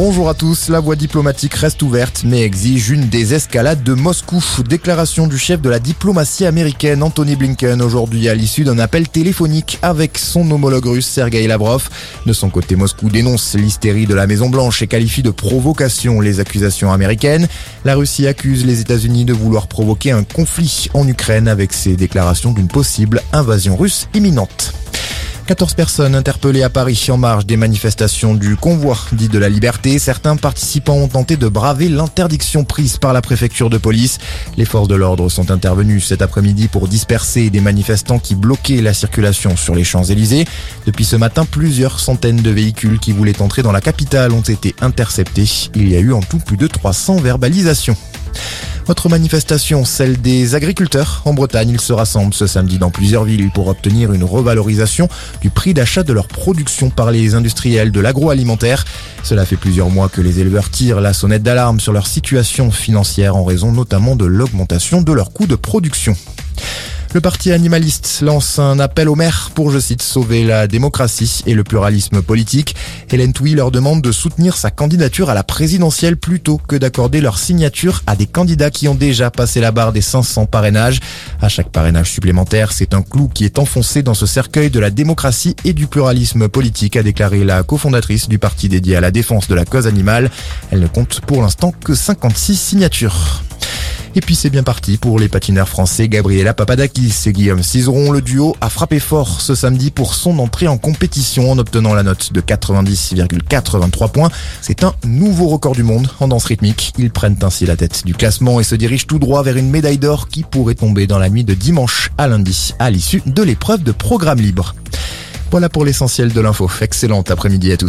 Bonjour à tous, la voie diplomatique reste ouverte mais exige une désescalade de Moscou. Déclaration du chef de la diplomatie américaine Anthony Blinken aujourd'hui à l'issue d'un appel téléphonique avec son homologue russe Sergei Lavrov. De son côté, Moscou dénonce l'hystérie de la Maison Blanche et qualifie de provocation les accusations américaines. La Russie accuse les États-Unis de vouloir provoquer un conflit en Ukraine avec ses déclarations d'une possible invasion russe imminente. 14 personnes interpellées à Paris en marge des manifestations du convoi dit de la liberté. Certains participants ont tenté de braver l'interdiction prise par la préfecture de police. Les forces de l'ordre sont intervenues cet après-midi pour disperser des manifestants qui bloquaient la circulation sur les Champs-Élysées. Depuis ce matin, plusieurs centaines de véhicules qui voulaient entrer dans la capitale ont été interceptés. Il y a eu en tout plus de 300 verbalisations. Autre manifestation, celle des agriculteurs. En Bretagne, ils se rassemblent ce samedi dans plusieurs villes pour obtenir une revalorisation du prix d'achat de leur production par les industriels de l'agroalimentaire. Cela fait plusieurs mois que les éleveurs tirent la sonnette d'alarme sur leur situation financière en raison notamment de l'augmentation de leurs coûts de production. Le parti animaliste lance un appel aux maires pour, je cite, sauver la démocratie et le pluralisme politique. Hélène Touy leur demande de soutenir sa candidature à la présidentielle plutôt que d'accorder leur signature à des candidats qui ont déjà passé la barre des 500 parrainages. À chaque parrainage supplémentaire, c'est un clou qui est enfoncé dans ce cercueil de la démocratie et du pluralisme politique, a déclaré la cofondatrice du parti dédié à la défense de la cause animale. Elle ne compte pour l'instant que 56 signatures. Et puis c'est bien parti pour les patineurs français Gabriela Papadakis et Guillaume Cizeron. Le duo a frappé fort ce samedi pour son entrée en compétition en obtenant la note de 90,83 points. C'est un nouveau record du monde en danse rythmique. Ils prennent ainsi la tête du classement et se dirigent tout droit vers une médaille d'or qui pourrait tomber dans la nuit de dimanche à lundi à l'issue de l'épreuve de programme libre. Voilà pour l'essentiel de l'info. Excellent après-midi à tous.